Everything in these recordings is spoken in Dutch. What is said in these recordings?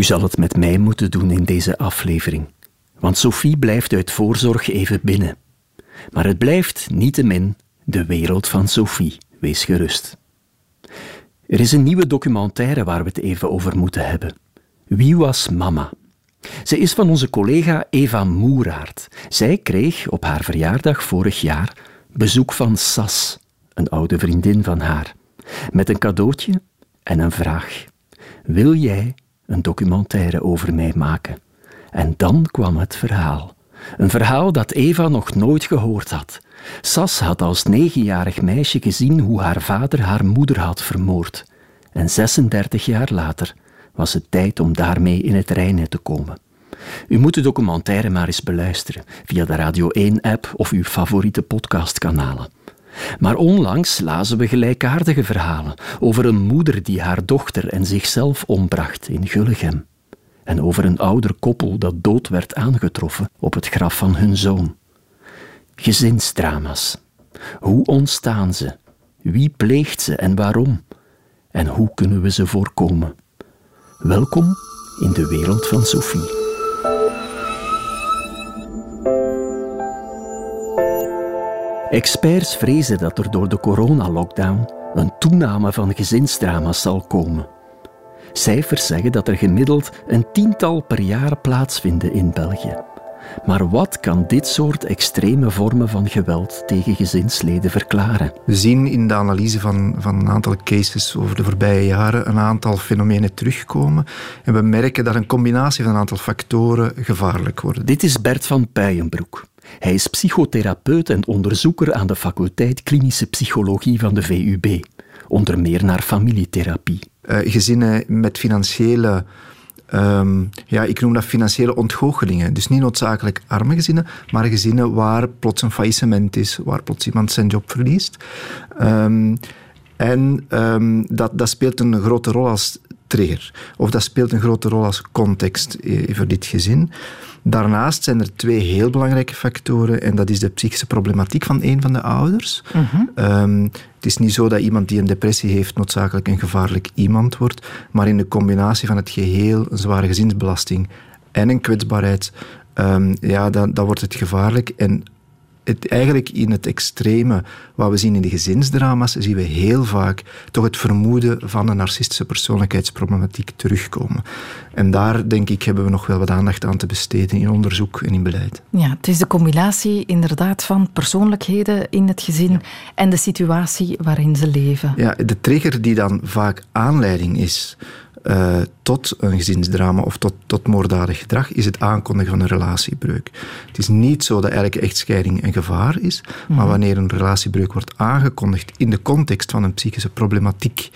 U zal het met mij moeten doen in deze aflevering, want Sophie blijft uit voorzorg even binnen. Maar het blijft niettemin de wereld van Sophie, wees gerust. Er is een nieuwe documentaire waar we het even over moeten hebben. Wie was mama? Ze is van onze collega Eva Moeraert. Zij kreeg op haar verjaardag vorig jaar bezoek van Sas, een oude vriendin van haar, met een cadeautje en een vraag. Wil jij een documentaire over mij maken? En dan kwam het verhaal. Een verhaal dat Eva nog nooit gehoord had. Sas had als negenjarig meisje gezien hoe haar vader haar moeder had vermoord. En 36 jaar later was het tijd om daarmee in het reinen te komen. U moet de documentaire maar eens beluisteren via de Radio 1-app of uw favoriete podcastkanalen. Maar onlangs lazen we gelijkaardige verhalen over een moeder die haar dochter en zichzelf ombracht in Gullegem. En over een ouder koppel dat dood werd aangetroffen op het graf van hun zoon. Gezinsdrama's. Hoe ontstaan ze? Wie pleegt ze en waarom? En hoe kunnen we ze voorkomen? Welkom in de wereld van Sophie. Experts vrezen dat er door de coronalockdown een toename van gezinsdrama's zal komen. Cijfers zeggen dat er gemiddeld een tiental per jaar plaatsvinden in België. Maar wat kan dit soort extreme vormen van geweld tegen gezinsleden verklaren? We zien in de analyse van, van een aantal cases over de voorbije jaren een aantal fenomenen terugkomen. En we merken dat een combinatie van een aantal factoren gevaarlijk wordt. Dit is Bert van Puijenbroek. Hij is psychotherapeut en onderzoeker aan de faculteit klinische psychologie van de VUB, onder meer naar familietherapie. Uh, gezinnen met financiële Um, ja, ik noem dat financiële ontgoochelingen. Dus niet noodzakelijk arme gezinnen, maar gezinnen waar plots een faillissement is, waar plots iemand zijn job verliest. Um, en um, dat, dat speelt een grote rol als trigger. Of dat speelt een grote rol als context eh, voor dit gezin. Daarnaast zijn er twee heel belangrijke factoren en dat is de psychische problematiek van een van de ouders. Mhm. Ehm, het is niet zo dat iemand die een depressie heeft noodzakelijk een gevaarlijk iemand wordt, maar in de combinatie van het geheel, een zware gezinsbelasting en een kwetsbaarheid, um, ja, dan, dan wordt het gevaarlijk. En het, eigenlijk in het extreme wat we zien in de gezinsdrama's, zien we heel vaak toch het vermoeden van een narcistische persoonlijkheidsproblematiek terugkomen. En daar, denk ik, hebben we nog wel wat aandacht aan te besteden in onderzoek en in beleid. Ja, het is de combinatie inderdaad van persoonlijkheden in het gezin en de situatie waarin ze leven. Ja, de trigger die dan vaak aanleiding is uh, tot een gezinsdrama of tot, tot moorddadig gedrag, is het aankondigen van een relatiebreuk. Het is niet zo dat elke echtscheiding een gevaar is, maar mhm. wanneer een relatiebreuk wordt aangekondigd in de context van een psychische problematiek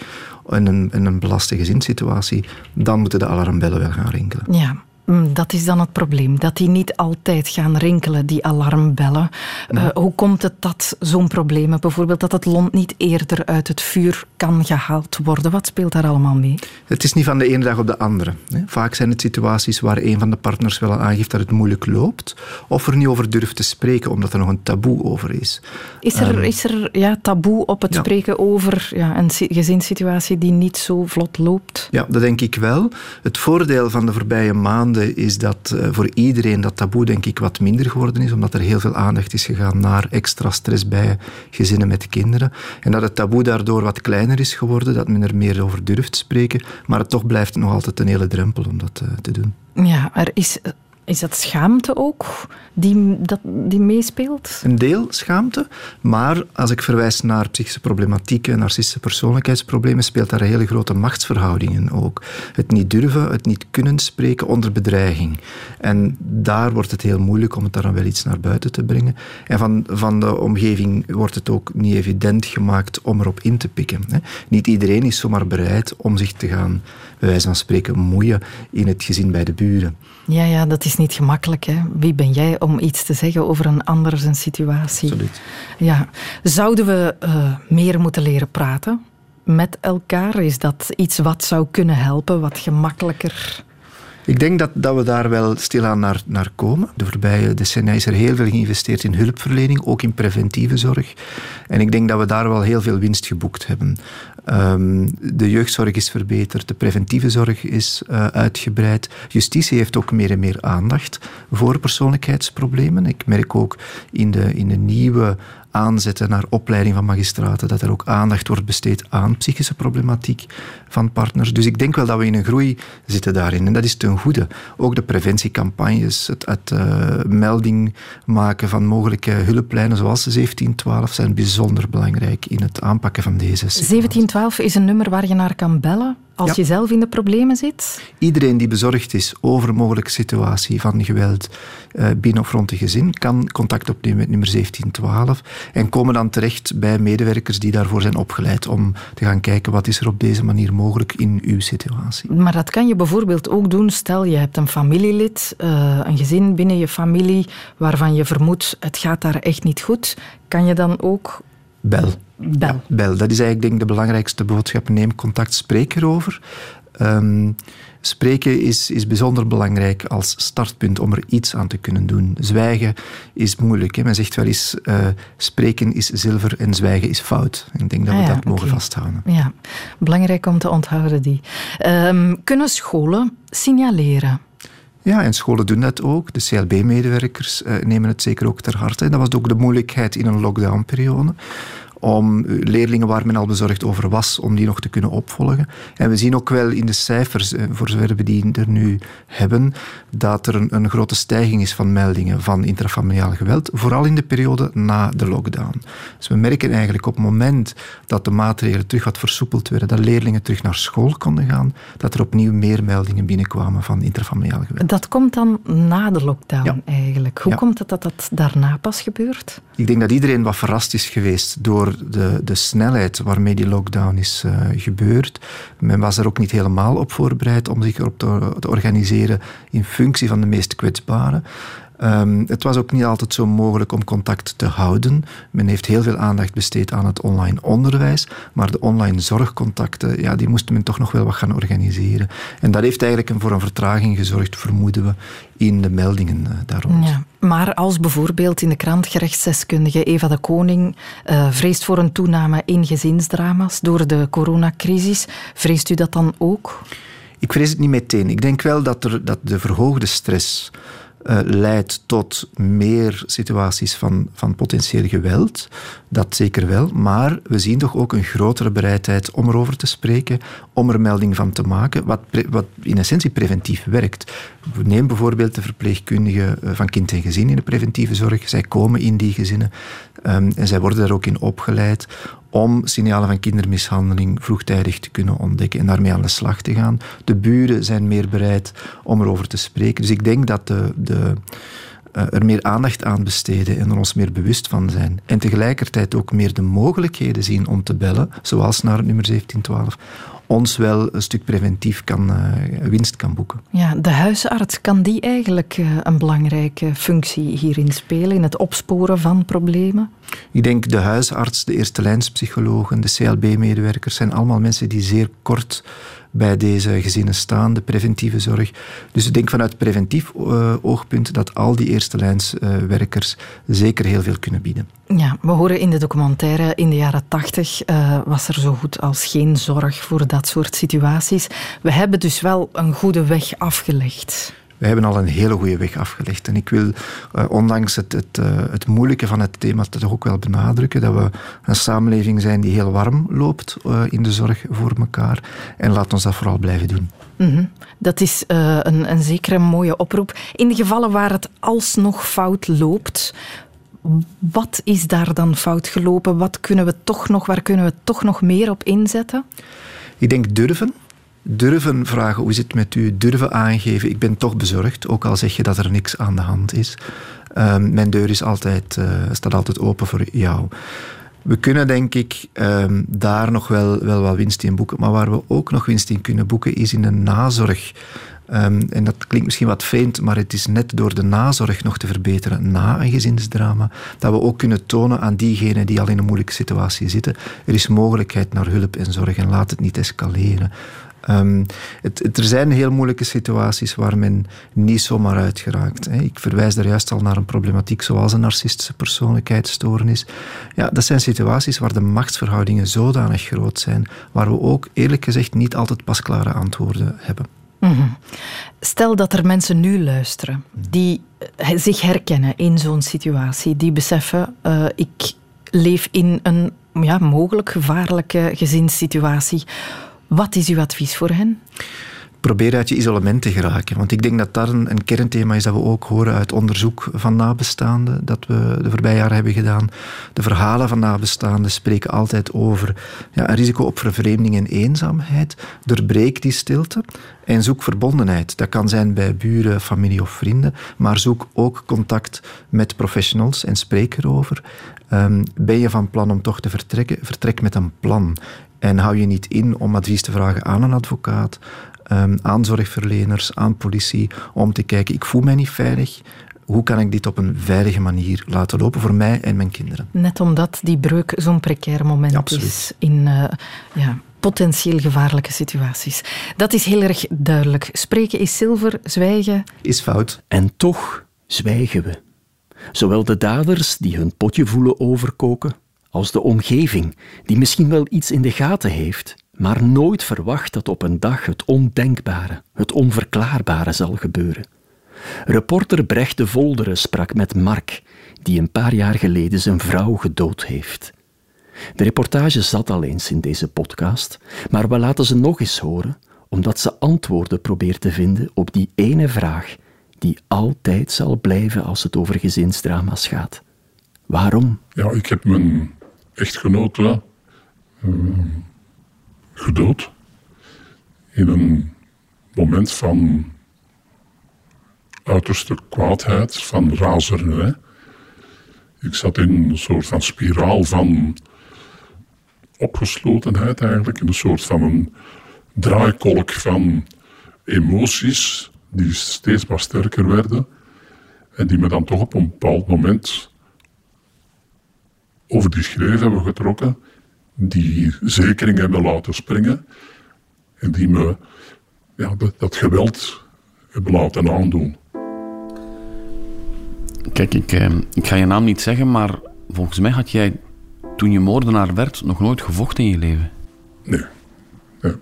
en een, en een belaste gezinssituatie, dan moeten de alarmbellen wel gaan rinkelen. Ja. Mm, dat is dan het probleem, dat die niet altijd gaan rinkelen, die alarmbellen. Uh, hoe komt het dat zo'n probleem, bijvoorbeeld dat het lont niet eerder uit het vuur kan gehaald worden? Wat speelt daar allemaal mee? Het is niet van de ene dag op de andere. Vaak zijn het situaties waar een van de partners wel aangeeft dat het moeilijk loopt, of er niet over durft te spreken omdat er nog een taboe over is. Is er, um, is er ja, taboe op het spreken over ja, een gezinssituatie die niet zo vlot loopt? Ja, dat denk ik wel. Het voordeel van de voorbije maanden is dat uh, voor iedereen dat taboe denk ik wat minder geworden is, omdat er heel veel aandacht is gegaan naar extra stress bij gezinnen met kinderen. En dat het taboe daardoor wat kleiner is geworden, dat men er meer over durft spreken, maar het toch blijft nog altijd een hele drempel om dat uh, te doen. Ja, er is is dat schaamte ook die, die meespeelt? Een deel schaamte, maar als ik verwijs naar psychische problematieken, narcistische persoonlijkheidsproblemen, speelt daar hele grote machtsverhoudingen ook. Het niet durven, het niet kunnen spreken onder bedreiging. En daar wordt het heel moeilijk om het daar dan wel iets naar buiten te brengen. En van, van de omgeving wordt het ook niet evident gemaakt om erop in te pikken. Hè. Niet iedereen is zomaar bereid om zich te gaan, bij wijze van spreken, moeien in het gezin bij de buren. Ja, ja, dat is niet gemakkelijk. Hè? Wie ben jij om iets te zeggen over een ander zijn situatie? Absoluut. Ja. Zouden we uh, meer moeten leren praten met elkaar? Is dat iets wat zou kunnen helpen, wat gemakkelijker Ik denk dat, dat we daar wel stilaan naar, naar komen. De voorbije decennia is er heel veel geïnvesteerd in hulpverlening, ook in preventieve zorg. En ik denk dat we daar wel heel veel winst geboekt hebben. Ehm, de jeugdzorg is verbeterd, de preventieve zorg is eh, uitgebreid. Justitie heeft ook meer en meer aandacht voor persoonlijkheidsproblemen. Ik merk ook in de, in de nieuwe aanzetten naar opleiding van magistraten, dat er ook aandacht wordt besteed aan psychische problematiek van partners. Dus ik denk wel dat we in een groei zitten daarin. En dat is ten goede. Ook de preventiecampagnes, het, eh, melding maken van mogelijke hulplijnen zoals de 1712 zijn bijzonder belangrijk in het aanpakken van deze. 1712 12 is een nummer waar je naar kan bellen als je zelf in de problemen zit? Iedereen die bezorgd is over mogelijke situatie van geweld eh, binnen of rond een gezin, kan contact opnemen met nummer 1712 en komen dan terecht bij medewerkers die daarvoor zijn opgeleid om te gaan kijken wat is er op deze manier mogelijk in uw situatie. Maar dat kan je bijvoorbeeld ook doen, stel je hebt een familielid, eh, een gezin binnen je familie waarvan je vermoedt het gaat daar echt niet goed, kan je dan ook... Bel. Bel. bel. Dat is eigenlijk denk ik de belangrijkste boodschap. Neem contact, spreek erover. Um, spreken is, is bijzonder belangrijk als startpunt om er iets aan te kunnen doen. Zwijgen is moeilijk. Hè. Men zegt wel eens, uh, spreken is zilver en zwijgen is fout. Ik denk dat we ah dat mogen vasthouden. Ja, belangrijk om te onthouden die. Um, kunnen scholen signaleren? Ja, en scholen doen dat ook. De CLB-medewerkers uh, nemen het zeker ook ter harte. En dat was ook de moeilijkheid in een lockdownperiode om leerlingen waar men al bezorgd over was, om die nog te kunnen opvolgen. En we zien ook wel in de cijfers, eh, voor zover we die er nu hebben, dat er een, een grote stijging is van meldingen van intrafamiliaal geweld, vooral in de periode na de lockdown. Dus we merken eigenlijk op het moment dat de maatregelen terug wat versoepeld werden, dat leerlingen terug naar school konden gaan, dat er opnieuw meer meldingen binnenkwamen van intrafamiliaal geweld. Dat komt dan na de lockdown eigenlijk. Hoe komt het dat dat daarna pas gebeurt? Ik denk dat iedereen wat verrast is geweest door de, de snelheid waarmee die lockdown is uh, gebeurd. Men was er ook niet helemaal op voorbereid om zich erop te, te organiseren in functie van de meest kwetsbaren. Um, het was ook niet altijd zo mogelijk om contact te houden. Men heeft heel veel aandacht besteed aan het online onderwijs, maar de online zorgcontacten, ja, die moest men toch nog wel wat gaan organiseren. En dat heeft eigenlijk voor een vertraging gezorgd, vermoeden we, in de meldingen uh, daar rond. Ja, maar als bijvoorbeeld in de krant gerechtsdeskundige Eva de Koning uh, vreest voor een toename in gezinsdrama's door de coronacrisis, vreest u dat dan ook? Ik vrees het niet meteen. Ik denk wel dat, er, dat de verhoogde stress uh, leidt tot meer situaties van, van potentieel geweld. Dat zeker wel. Maar we zien toch ook een grotere bereidheid om erover te spreken, om er melding van te maken, wat, wat in essentie preventief werkt. Neem bijvoorbeeld de verpleegkundigen eh, van kind en gezin in de preventieve zorg. Zij komen in die gezinnen um, en zij worden daar ook in opgeleid om signalen van kindermishandeling vroegtijdig te kunnen ontdekken en daarmee aan de slag te gaan. De buren zijn meer bereid om erover te spreken. Dus ik denk dat de, de, uh, er meer aandacht aan besteden en er ons meer bewust van zijn. En tegelijkertijd ook meer de mogelijkheden zien om te bellen, zoals naar het nummer 1712 ons wel een stuk preventief kan, uh, winst kan boeken. Ja, de huisarts, kan die eigenlijk uh, een belangrijke functie hierin spelen, in het opsporen van problemen? Ik denk de huisarts, de eerste lijnspsychologen, de CLB-medewerkers zijn allemaal mensen die zeer kort bij deze gezinnen staan, de preventieve zorg. Dus ik denk vanuit preventief uh, oogpunt dat al die eerste lijnswerkers uh, zeker heel veel kunnen bieden. Ja, we horen in de documentaire in de jaren tachtig uh, was er zo goed als geen zorg voor dat soort situaties. We hebben dus wel een goede weg afgelegd. We hebben al een hele goede weg afgelegd. En ik wil, uh, ondanks het, het, uh, het moeilijke van het thema, toch ook wel benadrukken dat we een samenleving zijn die heel warm loopt uh, in de zorg voor elkaar. En laat ons dat vooral blijven doen. Mm -hmm. Dat is een, een zekere mooie oproep. In de gevallen waar het alsnog fout loopt, wat is daar dan fout gelopen? Wat kunnen we toch nog, waar kunnen we toch nog meer op inzetten? Ik denk durven durven vragen hoe zit het met u, durven aangeven, ik ben toch bezorgd, ook al zeg je dat er niks aan de hand is. Um, mijn deur is altijd, uh, staat altijd open voor jou. We kunnen denk ik um, daar nog wel, wel wat winst in boeken, maar waar we ook nog winst in kunnen boeken is in de nazorg. Um, en dat klinkt misschien wat vreemd, maar het is net door de nazorg nog te verbeteren na een gezinsdrama, dat we ook kunnen tonen aan diegenen die al in een moeilijke situatie zitten, er is mogelijkheid naar hulp en zorg en laat het niet escaleren. Het, er zijn heel moeilijke situaties waar men niet zomaar uitgeraakt. Hè. Ik verwijs daar juist al naar een problematiek zoals een narcistische persoonlijkheidsstoornis. Ja, dat zijn situaties waar de machtsverhoudingen zodanig groot zijn, waar we ook eerlijk gezegd niet altijd pasklare antwoorden hebben. Mhm. Stel dat er mensen nu luisteren die eh, zich herkennen in zo'n situatie, die beseffen: uh, ik leef in een ja, mogelijk gevaarlijke gezinssituatie. Wat is uw advies voor hen? probeer uit je isolement te geraken. Want ik denk dat dat een, kernthema is dat we ook horen uit onderzoek van nabestaanden dat we de voorbije jaren hebben gedaan. De verhalen van nabestaanden spreken altijd over ja, een risico op vervreemding en eenzaamheid. Doorbreek die stilte en zoek verbondenheid. Dat kan zijn bij buren, familie of vrienden, maar zoek ook contact met professionals en spreek erover. Um, ben je van plan om toch te vertrekken? Vertrek met een plan. En hou je niet in om advies te vragen aan een advocaat, um, aan zorgverleners, aan politie, om te kijken, ik voel mij niet veilig. Hoe kan ik dit op een veilige manier laten lopen voor mij en mijn kinderen? Net omdat die breuk zo'n precair moment is in uh, ja, potentieel gevaarlijke situaties. Dat is heel erg duidelijk. Spreken is zilver, zwijgen is fout. En toch zwijgen we. Zowel de daders die hun potje voelen overkoken, als de omgeving die misschien wel iets in de gaten heeft, maar nooit verwacht dat op een dag het ondenkbare, het onverklaarbare zal gebeuren. Reporter Brecht de Volderen sprak met Mark, die een paar jaar geleden zijn vrouw gedood heeft. De reportage zat al eens in deze podcast, maar we laten ze nog eens horen, omdat ze antwoorden probeert te vinden op die ene vraag die altijd zal blijven als het over gezinsdrama's gaat. Waarom? Ja, ik heb mijn echtgenote uh, gedood. In een moment van uiterste kwaadheid, van razernij. Ik zat in een soort van spiraal van opgeslotenheid eigenlijk, in een soort van een draaikolk van emoties die steeds maar sterker werden en die me dan toch op een bepaald moment over die schreef hebben getrokken die zekering hebben laten springen en die me ja, dat, geweld hebben laten aandoen. Kijk, ik, eh, ik ga je naam niet zeggen, maar volgens mij had jij toen je moordenaar werd nog nooit gevochten in je leven. Nee, nee.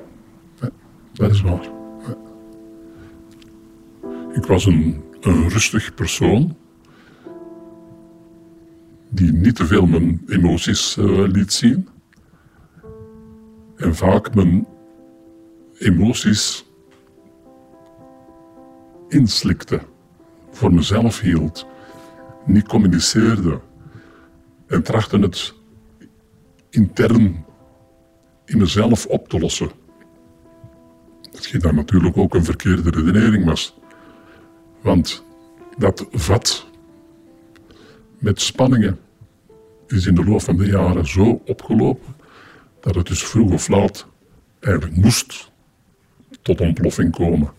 dat is waar. Ik was een, een rustig persoon die niet te veel mijn emoties uh, liet zien en vaak mijn emoties inslikte, voor mezelf hield, niet communiceerde en trachtte het intern in mezelf op te lossen. Hetgeen dan natuurlijk ook een verkeerde redenering was. Want dat vat met spanningen is in de loop van de jaren zo opgelopen dat het dus vroeg of laat eigenlijk moest tot ontploffing komen.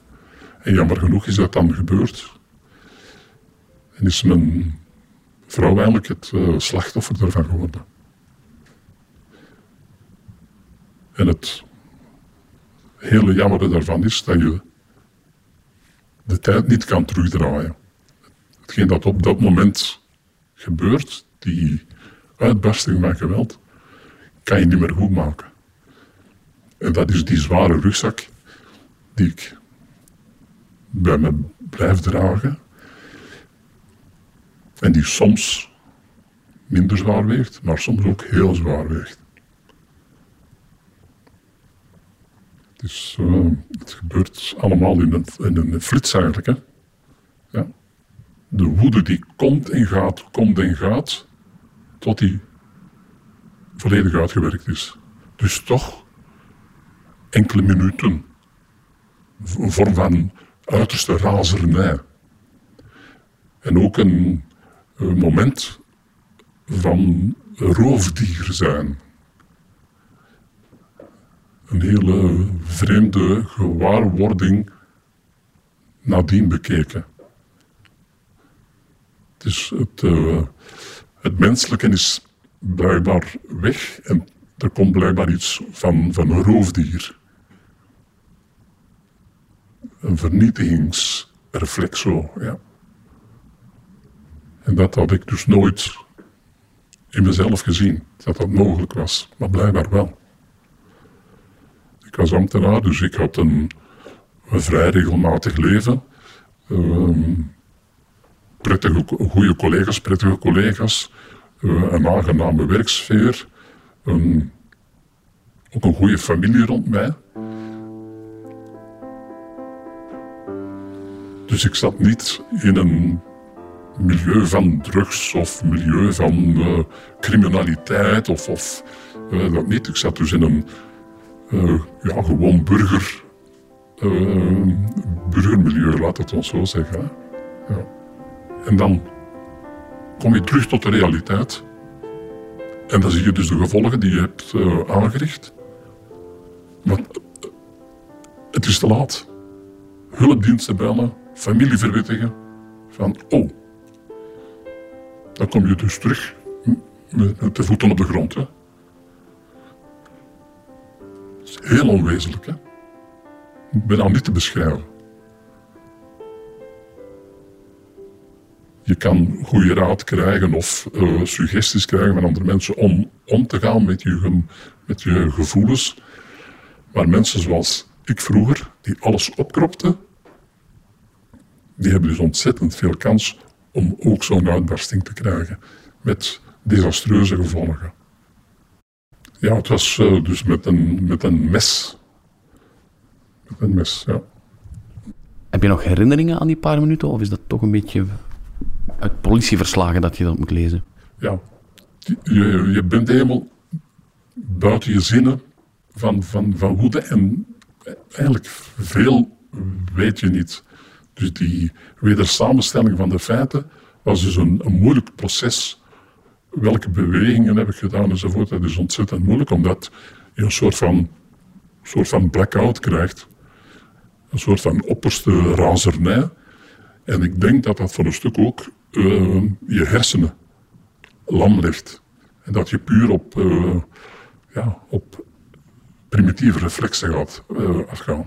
En jammer genoeg is dat dan gebeurd. En is mijn vrouw eigenlijk het uh, slachtoffer daarvan geworden. En het hele jammer daarvan is dat je de tijd niet kan terugdraaien. Hetgeen dat op dat moment gebeurt, die uitbarsting van geweld, kan je niet meer goed maken. En dat is die zware rugzak die ik bij me blijf dragen. En die soms minder zwaar weegt, maar soms ook heel zwaar weegt. Het gebeurt allemaal in een, in een flits eigenlijk. Hè? Ja. De woede die komt en gaat, komt en gaat, tot die volledig uitgewerkt is. Dus toch enkele minuten. Een vorm van uiterste razernij. En ook een, een moment van roofdier zijn. Een hele vreemde gewaarwording nadien bekeken. Is het, uh, het menselijke is blijkbaar weg en er komt blijkbaar iets van, van een roofdier. een vernietigingsreflex zo, ja. En dat had ik dus nooit in mezelf gezien, dat dat mogelijk was. Maar blijkbaar wel. Ik was ambtenaar, dus ik had een, een vrij regelmatig leven. Ehm, prettige, goede collega's, prettige collega's. Uh, een aangename werksfeer. Ook een goede familie rond mij. Dus ik zat niet in een milieu van drugs of milieu van uh, criminaliteit of, of uh, dat niet. Ik zat dus in een ja, gewoon burger, burgermilieu, laat het ons zo zeggen. Ja. En dan kom je terug tot de realiteit. En dan zie je dus de gevolgen die je hebt aangericht. Maar het is te laat. Hulpdiensten bellen, familie verwittigen. Van, oh, dan kom je dus terug met de voeten op de grond. Hè. Is heel onwezenlijk. Hè. Al niet te beschrijven. Je kan goede raad krijgen of uh, suggesties krijgen van andere mensen om om te gaan met je, met je gevoelens. Maar mensen zoals ik vroeger, die alles opkropten, die hebben dus ontzettend veel kans om ook zo'n uitbarsting te krijgen. Met desastreuze gevolgen. Ja, het was uh, dus met een, met een mes. Met een mes, ja. Heb je nog herinneringen aan die paar minuten? Of is dat toch een beetje uit politieverslagen dat je dat moet lezen? Ja, je, je bent helemaal buiten je zinnen van, van, van woede. En eigenlijk veel weet je niet. Dus die wedersamenstelling van de feiten was dus een, een moeilijk proces. Welke bewegingen heb ik gedaan enzovoort. Dat is ontzettend moeilijk, omdat je een soort van, soort van blackout krijgt. Een soort van opperste razernij. En ik denk dat dat voor een stuk ook uh, je hersenen lam ligt. En dat je puur op, uh, ja, op primitieve reflexen gaat uh, afgaan.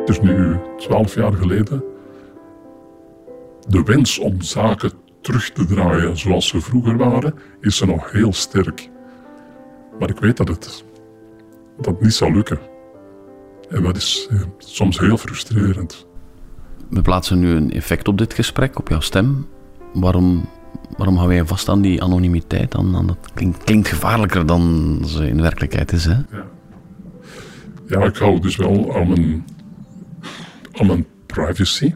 Het is nu twaalf jaar geleden. De wens om zaken terug te draaien zoals ze vroeger waren, is er nog heel sterk. Maar ik weet dat het dat niet zal lukken. En dat is eh, soms heel frustrerend. We plaatsen nu een effect op dit gesprek, op jouw stem. Waarom, waarom houden wij vast aan die anonimiteit? Aan, aan dat klinkt, klinkt, gevaarlijker dan ze in werkelijkheid is. Hè? Ja. ja, ik hou dus wel aan mijn aan mijn privacy,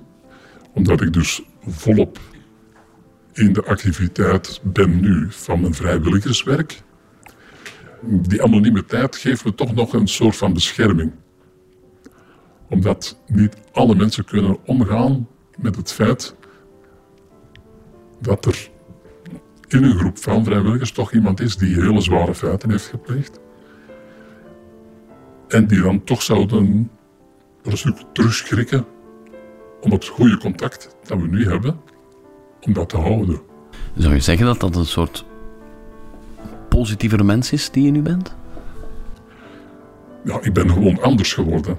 omdat ik dus volop in de activiteit ben nu van mijn vrijwilligerswerk. Die anonimiteit geeft me toch nog een soort van bescherming. Omdat niet alle mensen kunnen omgaan met het feit dat er in een groep van vrijwilligers toch iemand is die hele zware feiten heeft gepleegd. En die dan toch zouden een stuk terugschrikken om het goede contact dat we nu hebben, om dat te houden. Zou je zeggen dat dat een soort positievere mens is die je nu bent? Ja, ik ben gewoon anders geworden.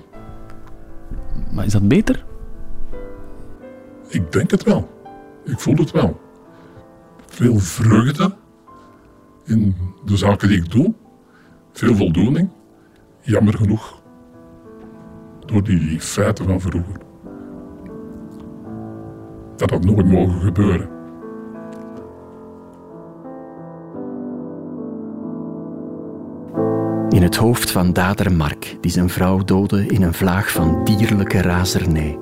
Maar is dat beter? Ik denk het wel. Ik voel het wel. Veel vreugde in de zaken die ik doe. Veel voldoening. Jammer genoeg door die feiten van vroeger. Dat had nooit mogen gebeuren. Het hoofd van dader Mark, die zijn vrouw doodde in een vlaag van dierlijke razernij.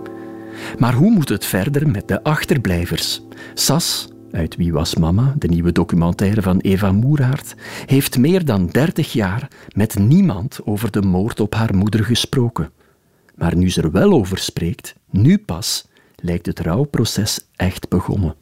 Maar hoe moet het verder met de achterblijvers? Sas, uit Wie was Mama, de nieuwe documentaire van Eva Moeraert, heeft meer dan dertig jaar met niemand over de moord op haar moeder gesproken. Maar nu ze er wel over spreekt, nu pas, lijkt het rouwproces echt begonnen.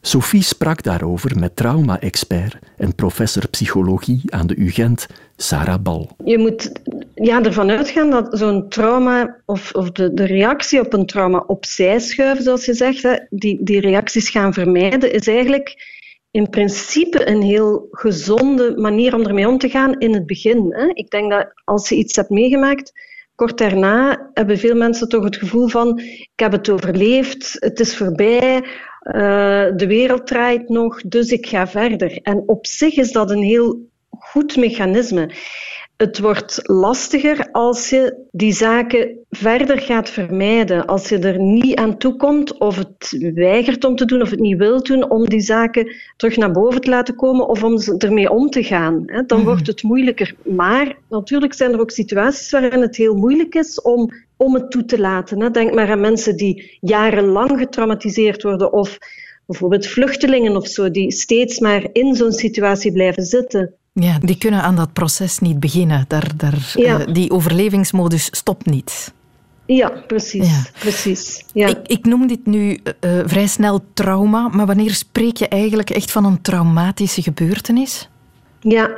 Sophie sprak daarover met trauma-expert en professor psychologie aan de UGent, Sarah Bal. Je moet ja, ervan uitgaan dat zo'n trauma of, of de, de, reactie op een trauma opzij schuiven, zoals je zegt, hè, die, die reacties gaan vermijden, is eigenlijk in principe een heel gezonde manier om ermee om te gaan in het begin. Hè. Ik denk dat als je iets hebt meegemaakt, kort daarna hebben veel mensen toch het gevoel van ik heb het overleefd, het is voorbij, de wereld draait nog, dus ik ga verder. En op zich is dat een heel goed mechanisme. Het wordt lastiger als je die zaken verder gaat vermijden. Als je er niet aan toekomt of het weigert om te doen of het niet wil doen om die zaken terug naar boven te laten komen of om ermee om te gaan. Dan mhm. wordt het moeilijker. Maar natuurlijk zijn er ook situaties waarin het heel moeilijk is om, om het toe te laten. Denk maar aan mensen die jarenlang getraumatiseerd worden of bijvoorbeeld vluchtelingen of zo, die steeds maar in zo'n situatie blijven zitten. Ja, die kunnen aan dat proces niet beginnen. Daar, daar, eh, die overlevingsmodus stopt niet. Ja, precies. precies ja. Ik, ik, noem dit nu uh, vrij snel trauma, maar wanneer spreek je eigenlijk echt van een traumatische gebeurtenis? Ja,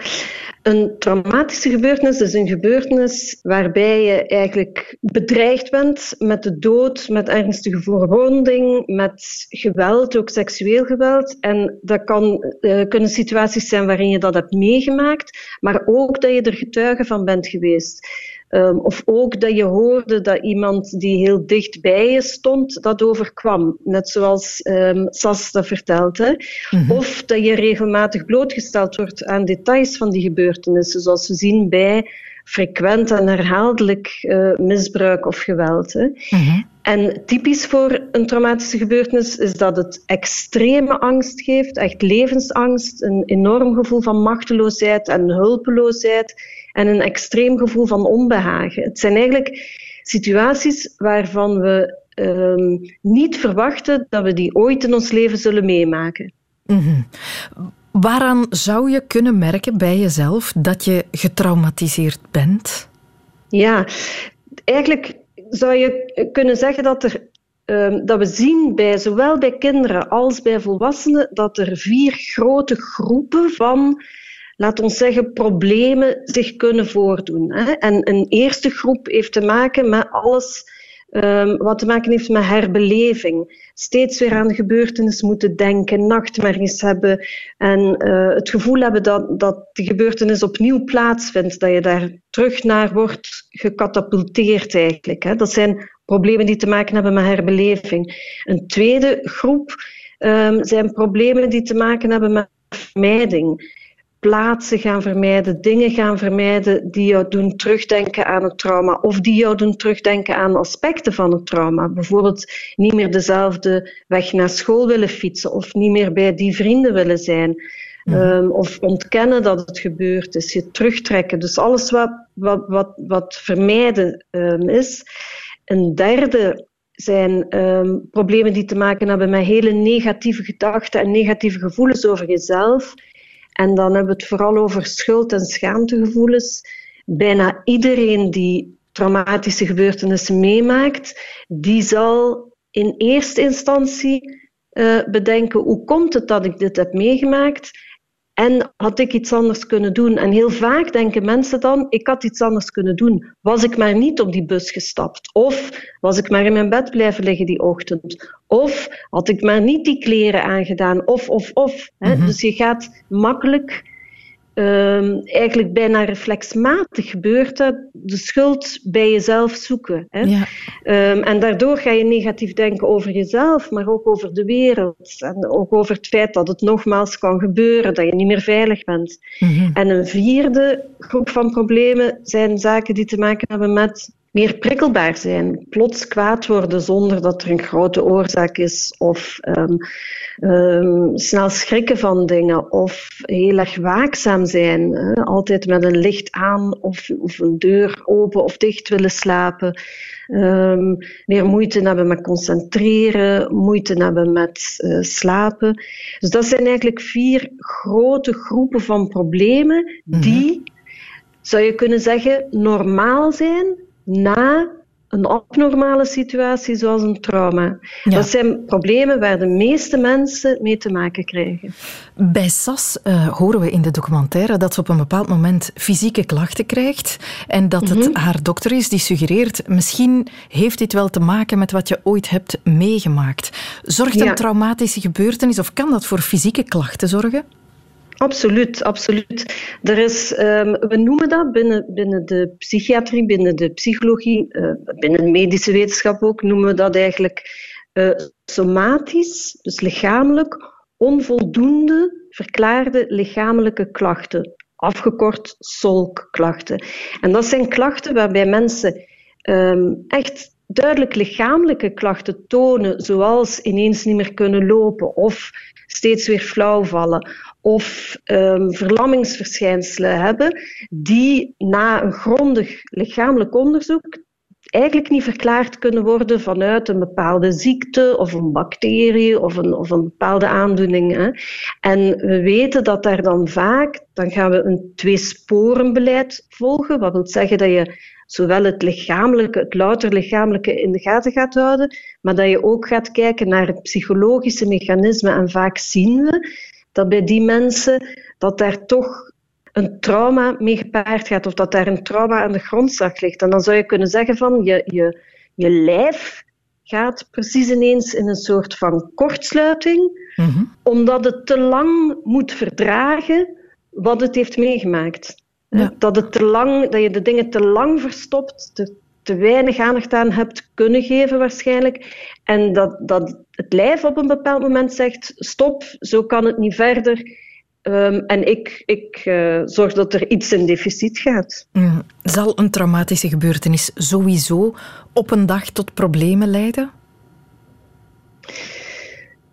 een traumatische gebeurtenis is een gebeurtenis waarbij je eigenlijk bedreigd bent met de dood, met ernstige verwonding, met geweld, ook seksueel geweld. En dat kan, uh, kunnen situaties zijn waarin je dat hebt meegemaakt, maar ook dat je er getuige van bent geweest. Um, of ook dat je hoorde dat iemand die heel dicht bij je stond, dat overkwam. Net zoals um, Sas dat vertelt. Hè? Mhm. Of dat je regelmatig blootgesteld wordt aan details van die gebeurtenissen, zoals we zien bij frequent en herhaaldelijk uh, misbruik of geweld. Hè? Mhm. En typisch voor een traumatische gebeurtenis is dat het extreme angst geeft, echt levensangst, een enorm gevoel van machteloosheid en hulpeloosheid en een extreem gevoel van onbehagen. Het zijn eigenlijk situaties waarvan we um, niet verwachten dat we die ooit in ons leven zullen meemaken. Mm Waaraan zou je kunnen merken bij jezelf dat je getraumatiseerd bent? Ja, eigenlijk zou je kunnen zeggen dat er um, dat we zien bij zowel bij kinderen als bij volwassenen dat er vier grote groepen van laat ons zeggen, problemen zich kunnen voordoen. Hè. En een eerste groep heeft te maken met alles um, wat te maken heeft met herbeleving. Steeds weer aan de gebeurtenis moeten denken, nachtmerries hebben en uh, het gevoel hebben dat, dat de gebeurtenis opnieuw plaatsvindt, dat je daar terug naar wordt gecatapulteerd eigenlijk. Hè. Dat zijn problemen die te maken hebben met herbeleving. Een tweede groep um, zijn problemen die te maken hebben met vermijding plaatsen gaan vermijden, dingen gaan vermijden die jou doen terugdenken aan het trauma of die jou doen terugdenken aan aspecten van het trauma. Bijvoorbeeld niet meer dezelfde weg naar school willen fietsen of niet meer bij die vrienden willen zijn. Um, of ontkennen dat het gebeurd is, je terugtrekken. Dus alles wat, wat, wat, wat vermijden um, is. Een derde zijn um, problemen die te maken hebben met hele negatieve gedachten en negatieve gevoelens over jezelf en dan hebben we het vooral over schuld- en schaamtegevoelens. Bijna iedereen die traumatische gebeurtenissen meemaakt, die zal in eerste instantie uh, bedenken hoe komt het dat ik dit heb meegemaakt en had ik iets anders kunnen doen? En heel vaak denken mensen dan, ik had iets anders kunnen doen. Was ik maar niet op die bus gestapt? Of was ik maar in mijn bed blijven liggen die ochtend? Of had ik maar niet die kleren aangedaan? Of, of, of. Mhm. Dus je gaat makkelijk um, eigenlijk bijna reflexmatig gebeurt dat, de schuld bij jezelf zoeken. Hè? Ja. Um, en daardoor ga je negatief denken over jezelf, maar ook over de wereld. En ook over het feit dat het nogmaals kan gebeuren, dat je niet meer veilig bent. Mm -hmm. En een vierde groep van problemen zijn zaken die te maken hebben met meer prikkelbaar zijn. Plots kwaad worden zonder dat er een grote oorzaak is. Of um, um, snel schrikken van dingen. Of heel erg waakzaam zijn. Hè? Altijd met een licht aan of, of, een deur open of dicht willen slapen. Um, meer moeite hebben met concentreren. Moeite hebben met uh, slapen. Dus dat zijn eigenlijk vier grote groepen van problemen die, mm zou je kunnen zeggen, normaal zijn na een abnormale situatie zoals een trauma. Dat zijn problemen waar de meeste mensen mee te maken krijgen. Bij SAS uh, horen we in de documentaire dat ze op een bepaald moment fysieke klachten krijgt en dat het mhm. haar dokter is die suggereert misschien heeft dit wel te maken met wat je ooit hebt meegemaakt. Zorgt een traumatische gebeurtenis of kan dat voor fysieke klachten zorgen? Absoluut, absoluut. Er is, um, we noemen dat binnen, binnen de psychiatrie, binnen de psychologie, uh, binnen de medische wetenschap ook, noemen we dat eigenlijk uh, somatisch, dus lichamelijk, onvoldoende verklaarde lichamelijke klachten. Afgekort SOLK-klachten. En dat zijn klachten waarbij mensen um, echt duidelijk lichamelijke klachten tonen, zoals ineens niet meer kunnen lopen of steeds weer flauw vallen of um, verlammingsverschijnselen hebben, die na een grondig lichamelijk onderzoek eigenlijk niet verklaard kunnen worden vanuit een bepaalde ziekte of een bacterie of een, of een bepaalde aandoening. Hè. En we weten dat daar dan vaak, dan gaan we een tweesporenbeleid volgen. Wat wil zeggen dat je zowel het lichamelijke, het louter lichamelijke in de gaten gaat houden, maar dat je ook gaat kijken naar het psychologische mechanisme. En vaak zien we dat bij die mensen dat daar toch een trauma mee gepaard gaat of dat daar een trauma aan de grondslag ligt. En dan zou je kunnen zeggen van je, je, je lijf gaat precies ineens in een soort van kortsluiting, mhm. omdat het te lang moet verdragen wat het heeft meegemaakt. Dat, het te lang, dat je de dingen te lang verstopt, te, te weinig aandacht aan hebt kunnen geven waarschijnlijk. En dat, dat het lijf op een bepaald moment zegt, stop, zo kan het niet verder. Um, en ik, ik uh, zorg dat er iets in deficit gaat. Mm. Zal een traumatische gebeurtenis sowieso op een dag tot problemen leiden?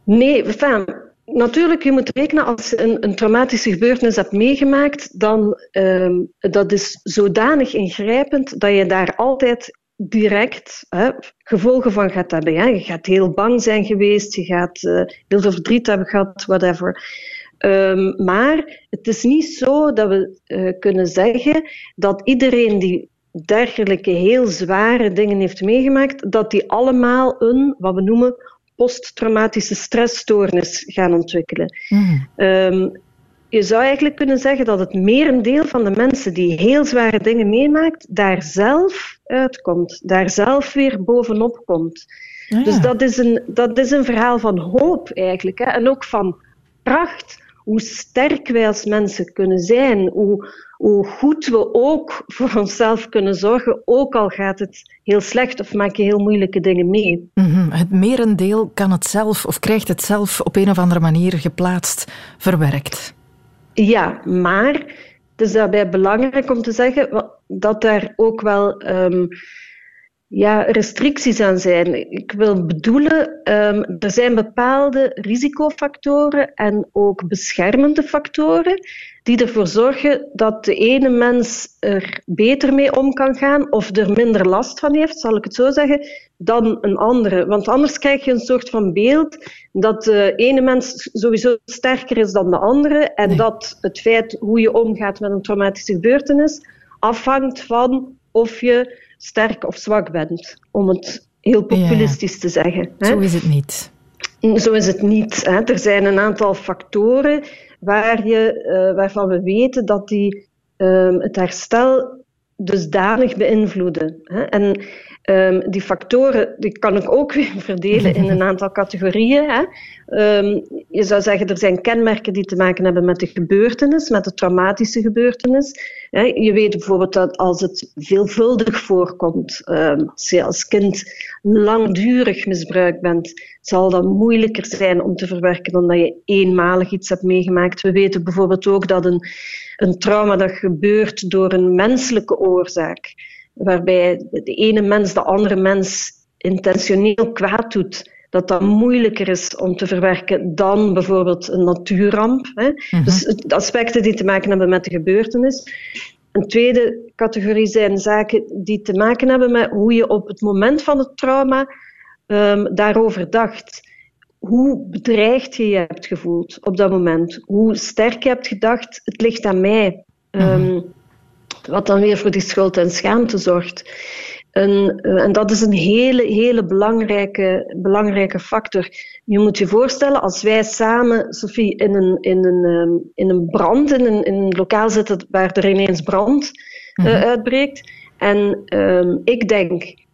Nee, enfin, natuurlijk, je moet rekenen als je een, een traumatische gebeurtenis hebt meegemaakt, dan um, dat is zodanig ingrijpend dat je daar altijd direct hè, gevolgen van gaat hebben. Hè. Je gaat heel bang zijn geweest, je gaat uh, heel veel verdriet hebben gehad, whatever. Um, maar het is niet zo dat we uh, kunnen zeggen dat iedereen die dergelijke heel zware dingen heeft meegemaakt, dat die allemaal een, wat we noemen, posttraumatische stressstoornis gaan ontwikkelen. Mm. Um, je zou eigenlijk kunnen zeggen dat het merendeel van de mensen die heel zware dingen meemaakt, daar zelf uitkomt, daar zelf weer bovenop komt. Ah, dus dat is, een, dat is een verhaal van hoop eigenlijk. Hè? En ook van kracht hoe sterk wij als mensen kunnen zijn, hoe, hoe goed we ook voor onszelf kunnen zorgen, ook al gaat het heel slecht of maak je heel moeilijke dingen mee. Mm Het merendeel kan het zelf of krijgt het zelf op een of andere manier geplaatst, verwerkt. Ja, maar het is daarbij belangrijk om te zeggen dat daar ook wel um, ja, restricties aan zijn. Ik wil bedoelen, um, er zijn bepaalde risicofactoren en ook beschermende factoren die ervoor zorgen dat de ene mens er beter mee om kan gaan of er minder last van heeft, zal ik het zo zeggen, dan een andere. Want anders krijg je een soort van beeld dat de ene mens sowieso sterker is dan de andere en dat het feit hoe je omgaat met een traumatische gebeurtenis afhangt van of je sterk of zwak bent, om het heel populistisch te zeggen. Hè? Zo is het niet. Zo is het niet. Hè? Er zijn een aantal factoren waar je, uh, waarvan we weten dat die uh, het herstel dusdanig beïnvloeden. Hè? En um, die factoren die kan ik ook weer verdelen in een aantal categorieën. Hè? Um, je zou zeggen, er zijn kenmerken die te maken hebben met de gebeurtenis, met de traumatische gebeurtenis. Hè? Je weet bijvoorbeeld dat als het veelvuldig voorkomt, um, als je als kind langdurig misbruikt bent, zal dat moeilijker zijn om te verwerken dan dat je eenmalig iets hebt meegemaakt. We weten bijvoorbeeld ook dat een, een trauma dat gebeurt door een menselijke oorzaak, waarbij de ene mens de andere mens intentioneel kwaad doet, dat dat moeilijker is om te verwerken dan bijvoorbeeld een natuurramp. Hè. Mhm. Dus aspecten die te maken hebben met de gebeurtenis. Een tweede categorie zijn zaken die te maken hebben met hoe je op het moment van het trauma um, daarover dacht. Hoe bedreigd je je hebt gevoeld op dat moment. Hoe sterk je hebt gedacht, het ligt aan mij. Um, wat dan weer voor die schuld en schaamte zorgt. En, eh, en, dat is een hele, hele belangrijke, belangrijke factor. Je moet je voorstellen, als wij samen, Sophie, in een, in een, ehm, in een brand, in een, in een lokaal zitten waar er ineens brand uh, uitbreekt. En um, ik denk,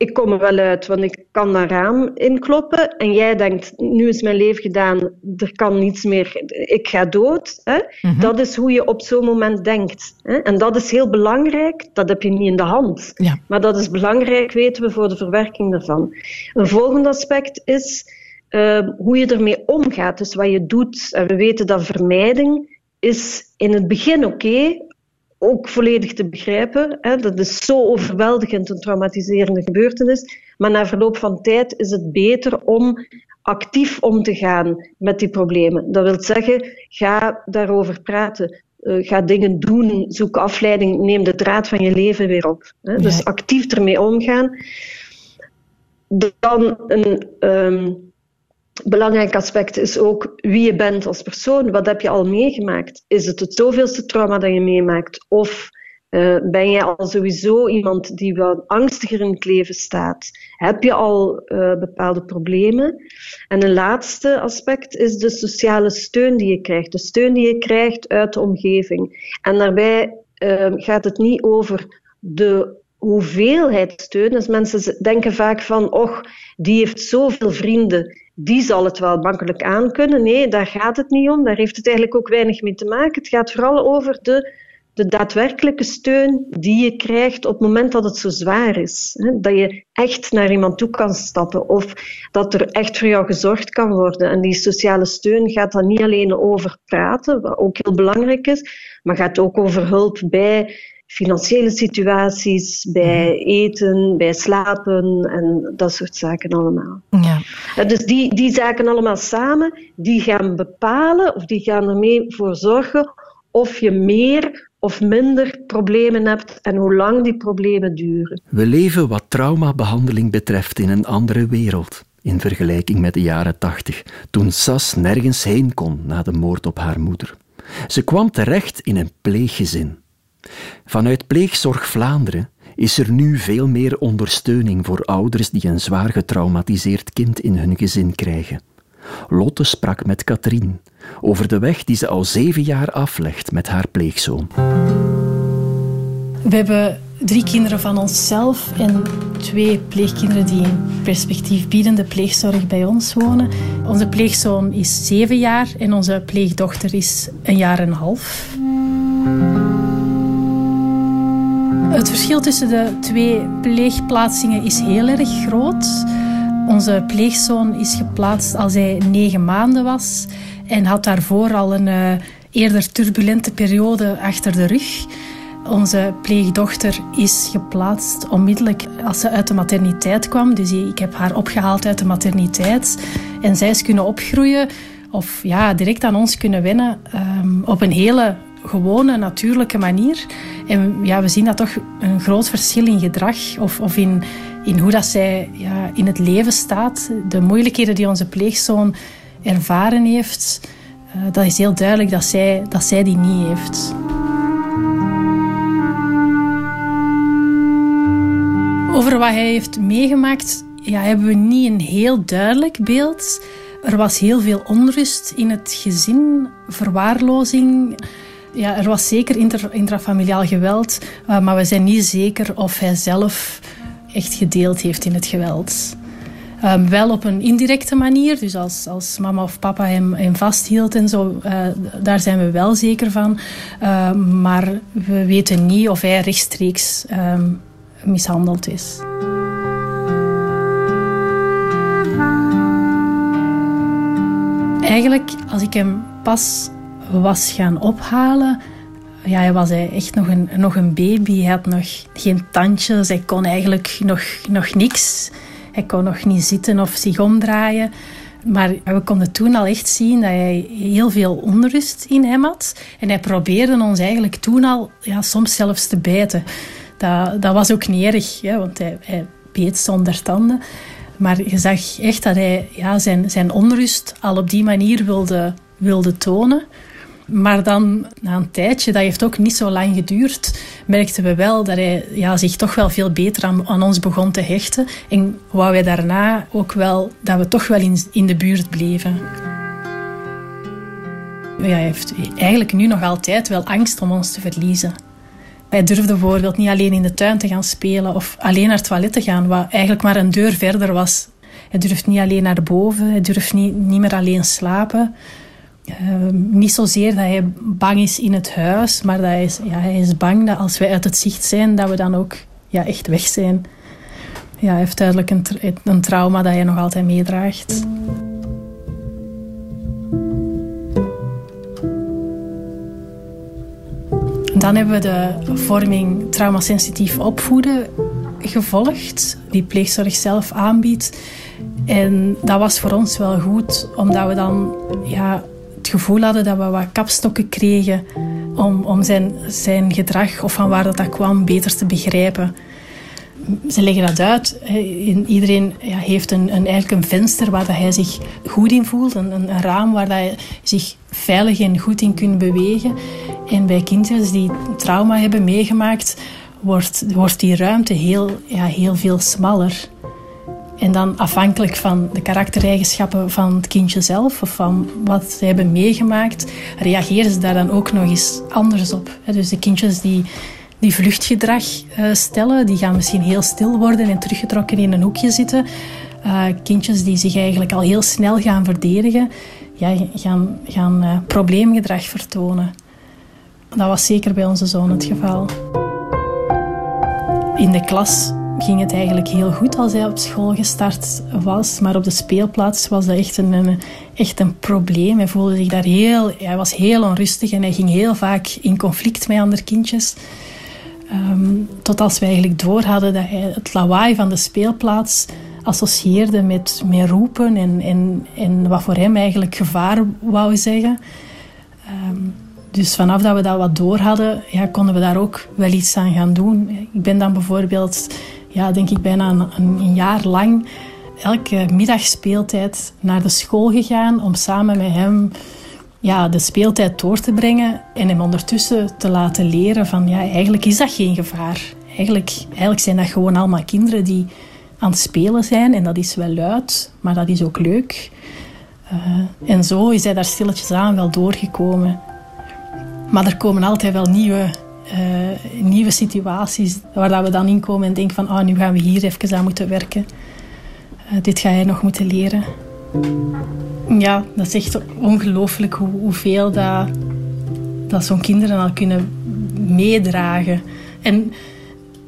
ik kom er wel uit, want ik kan dat raam inkloppen. En jij denkt, nu is mijn leven gedaan, er kan niets meer, ik ga dood. Hè? Mhm. Dat is hoe je op zo'n moment denkt. Hè? En dat is heel belangrijk, dat heb je niet in de hand. Ja. Maar dat is belangrijk, weten we, voor de verwerking daarvan. Een volgend aspect is uh, hoe je ermee omgaat, dus wat je doet. En we weten dat vermijding is in het begin oké, ook volledig te begrijpen. Hè. Dat is zo overweldigend, een traumatiserende gebeurtenis. Maar na verloop van tijd is het beter om actief om te gaan met die problemen. Dat wil zeggen, ga daarover praten. Uh, ga dingen doen, zoek afleiding, neem de draad van je leven weer op. Hè. Dus actief ermee omgaan. Dan een um, belangrijk aspect is ook wie je bent als persoon. Wat heb je al meegemaakt? Is het het zoveelste trauma dat je meemaakt? Of uh, ben je al sowieso iemand die wat angstiger in het leven staat? Heb je al uh, bepaalde problemen? En een laatste aspect is de sociale steun die je krijgt. De steun die je krijgt uit de omgeving. En daarbij uh, gaat het niet over de hoeveelheid steun. Dus mensen denken vaak van, och, die heeft zoveel vrienden die zal het wel makkelijk aankunnen. Nee, daar gaat het niet om. Daar heeft het eigenlijk ook weinig mee te maken. Het gaat vooral over de, de daadwerkelijke steun die je krijgt op het moment dat het zo zwaar is. Dat je echt naar iemand toe kan stappen of dat er echt voor jou gezorgd kan worden. En die sociale steun gaat dan niet alleen over praten, wat ook heel belangrijk is, maar gaat ook over hulp bij financiële situaties, bij mhm. eten, bij slapen en dat soort zaken allemaal. Ja. Dus die, die zaken allemaal samen, die gaan bepalen of die gaan ermee voor zorgen of je meer of minder problemen hebt en hoe lang die problemen duren. We leven wat traumabehandeling betreft in een andere wereld. In vergelijking met de jaren tachtig, toen Sas nergens heen kon na de moord op haar moeder. Ze kwam terecht in een pleeggezin. Vanuit Pleegzorg Vlaanderen is er nu veel meer ondersteuning voor ouders die een zwaar getraumatiseerd kind in hun gezin krijgen. Lotte sprak met Katrien over de weg die ze al zeven jaar aflegt met haar pleegzoon. We hebben drie kinderen van onszelf en twee pleegkinderen die in perspectief biedende pleegzorg bij ons wonen. Onze pleegzoon is zeven jaar en onze pleegdochter is een jaar en een half. Het verschil tussen de twee pleegplaatsingen is heel erg groot. Onze pleegzoon is geplaatst als hij negen maanden was en had daarvoor al een uh, eerder turbulente periode achter de rug. Onze pleegdochter is geplaatst onmiddellijk als ze uit de materniteit kwam. Dus ik heb haar opgehaald uit de materniteit. En zij is kunnen opgroeien of ja, direct aan ons kunnen wennen um, op een hele gewone, natuurlijke manier. En ja, we zien dat toch een groot verschil in gedrag of, of in, in hoe dat zij ja, in het leven staat. De moeilijkheden die onze pleegzoon ervaren heeft, uh, dat is heel duidelijk dat zij, dat zij die niet heeft. Over wat hij heeft meegemaakt ja, hebben we niet een heel duidelijk beeld. Er was heel veel onrust in het gezin, verwaarlozing ja, er was zeker intrafamiliaal geweld, uh, maar we zijn niet zeker of hij zelf echt gedeeld heeft in het geweld. Um, wel op een indirecte manier, dus als, als mama of papa hem, vasthield en zo, uh, daar zijn we wel zeker van. Uh, maar we weten niet of hij rechtstreeks um, mishandeld is. Eigenlijk, als ik hem pas was gaan ophalen, ja, hij was echt nog een, nog een baby. Hij had nog geen tandjes. Hij kon eigenlijk nog, nog niks. Hij kon nog niet zitten of zich omdraaien. Maar we konden toen al echt zien dat hij heel veel onrust in hem had. En hij probeerde ons eigenlijk toen al ja, soms zelfs te bijten. Dat, dat was ook niet erg, want hij, hij beet zonder tanden. Maar je zag echt dat hij ja, zijn, zijn onrust al op die manier wilde, wilde tonen. Maar dan, na een tijdje, dat heeft ook niet zo lang geduurd, merkten we wel dat hij ja, zich toch wel veel beter aan, aan ons begon te hechten. En wou wij daarna ook wel, dat we toch wel in, in de buurt bleven. Ja, hij heeft eigenlijk nu nog altijd wel angst om ons te verliezen. Hij durfde bijvoorbeeld niet alleen in de tuin te gaan spelen of alleen naar het toilet te gaan, wat eigenlijk maar een deur verder was. Hij durft niet alleen naar boven, hij durft niet, niet meer alleen slapen. Uh, niet zozeer dat hij bang is in het huis, maar dat hij, is, ja, hij is bang dat als wij uit het zicht zijn, dat we dan ook ja, echt weg zijn. Ja, hij heeft duidelijk een, een trauma dat hij nog altijd meedraagt. Dan hebben we de vorming traumasensitief opvoeden gevolgd, die pleegzorg zelf aanbiedt. En dat was voor ons wel goed, omdat we dan ja, het gevoel hadden dat we wat kapstokken kregen om, om zijn, zijn gedrag of van waar dat, dat kwam beter te begrijpen. Ze leggen dat uit. Iedereen ja, heeft een, een, eigenlijk een venster waar dat hij zich goed in voelt. Een, een raam waar dat hij zich veilig en goed in kunt bewegen. En bij kinderen die trauma hebben meegemaakt, wordt, wordt die ruimte heel, ja, heel veel smaller. En dan afhankelijk van de karaktereigenschappen van het kindje zelf of van wat ze hebben meegemaakt, reageren ze daar dan ook nog eens anders op. Dus de kindjes die, die vluchtgedrag eh, stellen, die gaan misschien heel stil worden en teruggetrokken in een hoekje zitten. Uh, kindjes die zich eigenlijk al heel snel gaan verdedigen, ja, gaan, gaan uh, probleemgedrag vertonen. Dat was zeker bij onze zoon het geval. In de klas ging het eigenlijk heel goed als hij op school gestart was. Maar op de speelplaats was dat echt een, echt een probleem. Hij voelde zich daar heel... Hij was heel onrustig en hij ging heel vaak in conflict met andere kindjes. Um, tot als we eigenlijk door hadden dat hij het lawaai van de speelplaats associeerde met, met roepen en, en, en wat voor hem eigenlijk gevaar wou zeggen. Um, dus vanaf dat we dat wat door hadden, ja, konden we daar ook wel iets aan gaan doen. Ik ben dan bijvoorbeeld, ja, denk ik bijna een, een jaar lang elke middagspeeltijd naar de school gegaan om samen met hem ja, de speeltijd door te brengen en hem ondertussen te laten leren van ja, eigenlijk is dat geen gevaar. Eigenlijk, eigenlijk zijn dat gewoon allemaal kinderen die aan het spelen zijn en dat is wel luid, maar dat is ook leuk. Uh, en zo is hij daar stilletjes aan wel doorgekomen. Maar er komen altijd wel nieuwe, uh, nieuwe situaties waar dat we dan in komen en denken van oh, nu gaan we hier even aan moeten werken. Uh, dit ga je nog moeten leren. Ja, dat is echt ongelooflijk hoe, hoeveel dat, dat zo'n kinderen al kunnen meedragen. En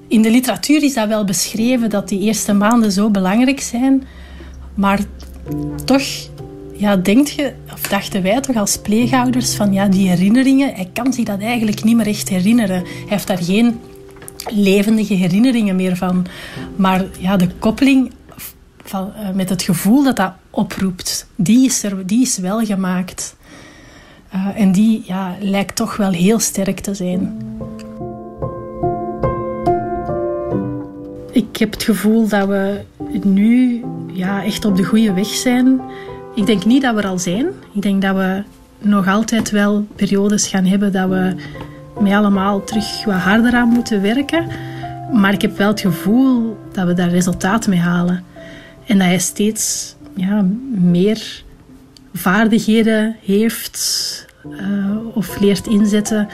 in de literatuur is dat wel beschreven dat die eerste maanden zo belangrijk zijn, maar toch ja, denkt je, of dachten wij toch als pleegouders van ja, die herinneringen, hij kan zich dat eigenlijk niet meer echt herinneren. Hij heeft daar geen levendige herinneringen meer van. Maar ja, de koppeling van, uh, met het gevoel dat dat oproept, die is, er, die is wel gemaakt. Uh, en die ja, lijkt toch wel heel sterk te zijn. Ik heb het gevoel dat we nu ja, echt op de goede weg zijn. Ik denk niet dat we er al zijn. Ik denk dat we nog altijd wel periodes gaan hebben dat we met allemaal terug wat harder aan moeten werken. Maar ik heb wel het gevoel dat we daar resultaat mee halen. En dat hij steeds ja, meer vaardigheden heeft uh, of leert inzetten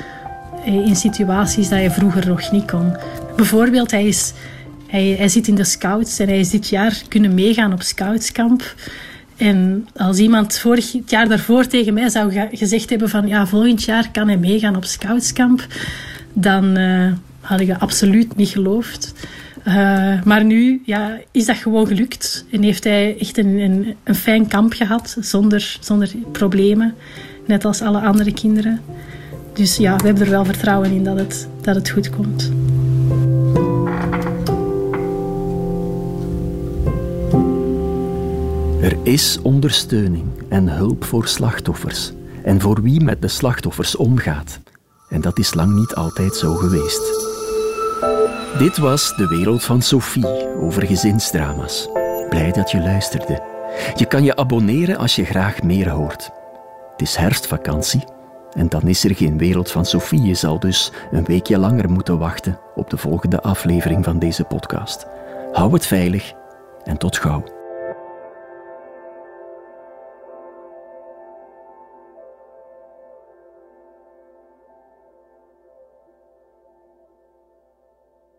in situaties dat je vroeger nog niet kon. Bijvoorbeeld, hij, is, hij, hij zit in de scouts en hij is dit jaar kunnen meegaan op scoutskamp. En als iemand vorig jaar daarvoor tegen mij zou gezegd hebben van ja, volgend jaar kan hij meegaan op scoutskamp, dan uh, had ik dat absoluut niet geloofd. Uh, maar nu ja, is dat gewoon gelukt en heeft hij echt een, een, een, fijn kamp gehad zonder, zonder problemen, net als alle andere kinderen. Dus ja, we hebben er wel vertrouwen in dat het, dat het goed komt. Er is ondersteuning en hulp voor slachtoffers en voor wie met de slachtoffers omgaat. En dat is lang niet altijd zo geweest. Dit was De Wereld van Sophie over gezinsdrama's. Blij dat je luisterde. Je kan je abonneren als je graag meer hoort. Het is herfstvakantie en dan is er geen Wereld van Sophie. Je zal dus een weekje langer moeten wachten op de volgende aflevering van deze podcast. Hou het veilig en tot gauw.